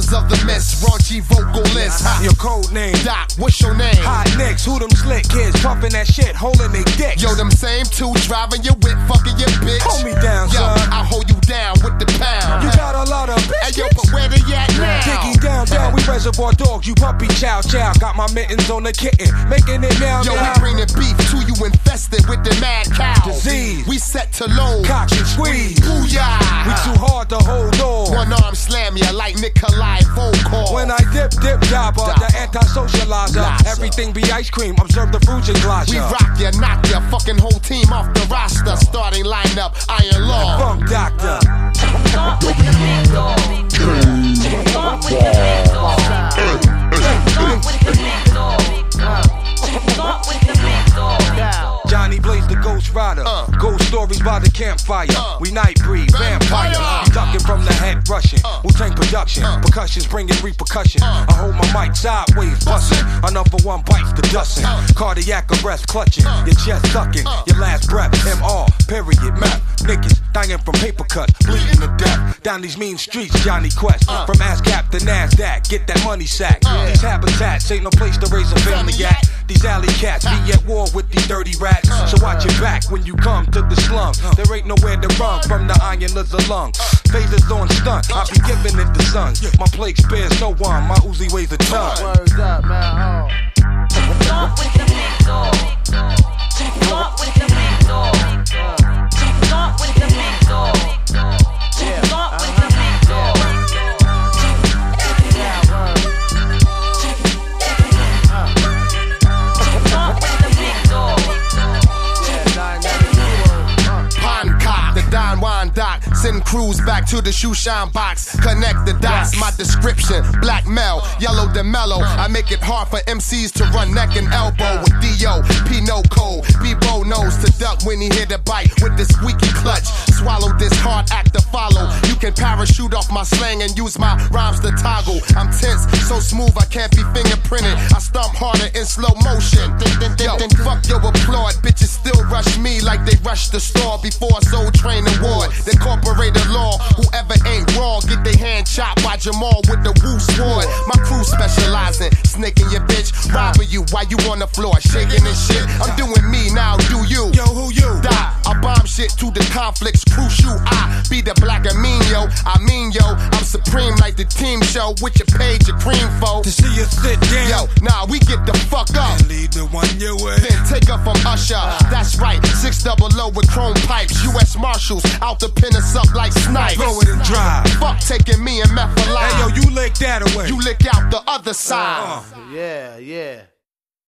gorillas of the mist, raunchy vocalists. Ha. Your code name. Doc, what's your name? Hot nicks, who them slick kids pumping that shit, holding they dicks. Yo, them same two driving your whip, fucking your bitch. Hold me down, Yo, son. I hold you down with the pound. You got a lot of bitches. Hey, yo, but where they at now? Diggy down, down, we reservoir dogs, you puppy chow chow. Got my mittens on the kitten, making it now, Yo, now. we bringing beef to you infested with the mad cow. Disease. Set to load. Cock and squeeze. Booyah. We too hard to hold on. One arm slam ya like Nikolai Volkoff. When I dip, dip, jabber, the anti-socializer. Everything be ice cream, observe the fruit and glass. we rock ya, stories by the campfire. We night breed, vampire. Ducking from the head rushing. Uh. Wu Tang production. Uh. Percussions bringing repercussion. Uh. I hold my mic sideways, busting. Another one bites the dusting. Uh. Cardiac arrest clutching. Your chest sucking. Your last breath. MR. Period. Map. Niggas dying from paper cuts. Bleeding to death. Down these mean streets, Jonny Quest. From ASCAP to NASDAQ. Get that money sack. These habitats ain't no place to raise a family at. These alley cats be at war with these dirty rats. So watch your back when you come to the slum. There ain't nowhere to run from the iron lizard lung. Phasers on stunt, I be giving it the sons. My plague spares no one, my Uzi weighs a ton. Words up, man. Crews back to the shoe shine box. Connect the dots. My description: black male, yellow the mellow. I make it hard for MCs to run neck and elbow with Dio, Pino Cole. Bebo knows to duck when he hit a bite with the squeaky clutch. Swallow this hard act to follow. You can parachute off my slang and use my rhymes to toggle. I'm tense, so smooth I can't be fingerprinted. I stomp harder in slow motion. Yo, fuck your applaud. Bitches still rush me like they rush the store before Soul Train award. The corporated law, whoever ain't raw, get their hand chopped by Jamal with the woo sword. My crew specializing, snaking your bitch, robbing you while you on the floor, shaking and shit. I'm doing to the conflicts, crucial. I be the black I mean yo, I mean, yo, I'm supreme like the team show with your page, your cream foe. To see you sit down Yo, nah, we get the fuck up. and lead the one you way. Then take up from Usher. That's right, six double O with chrome pipes. U.S. Marshals out to pin us up like snipes. Blow it and drive. Fuck taking me and meth alive. Hey yo, you lick that away. you lick out the other side. Uh. Yeah, yeah.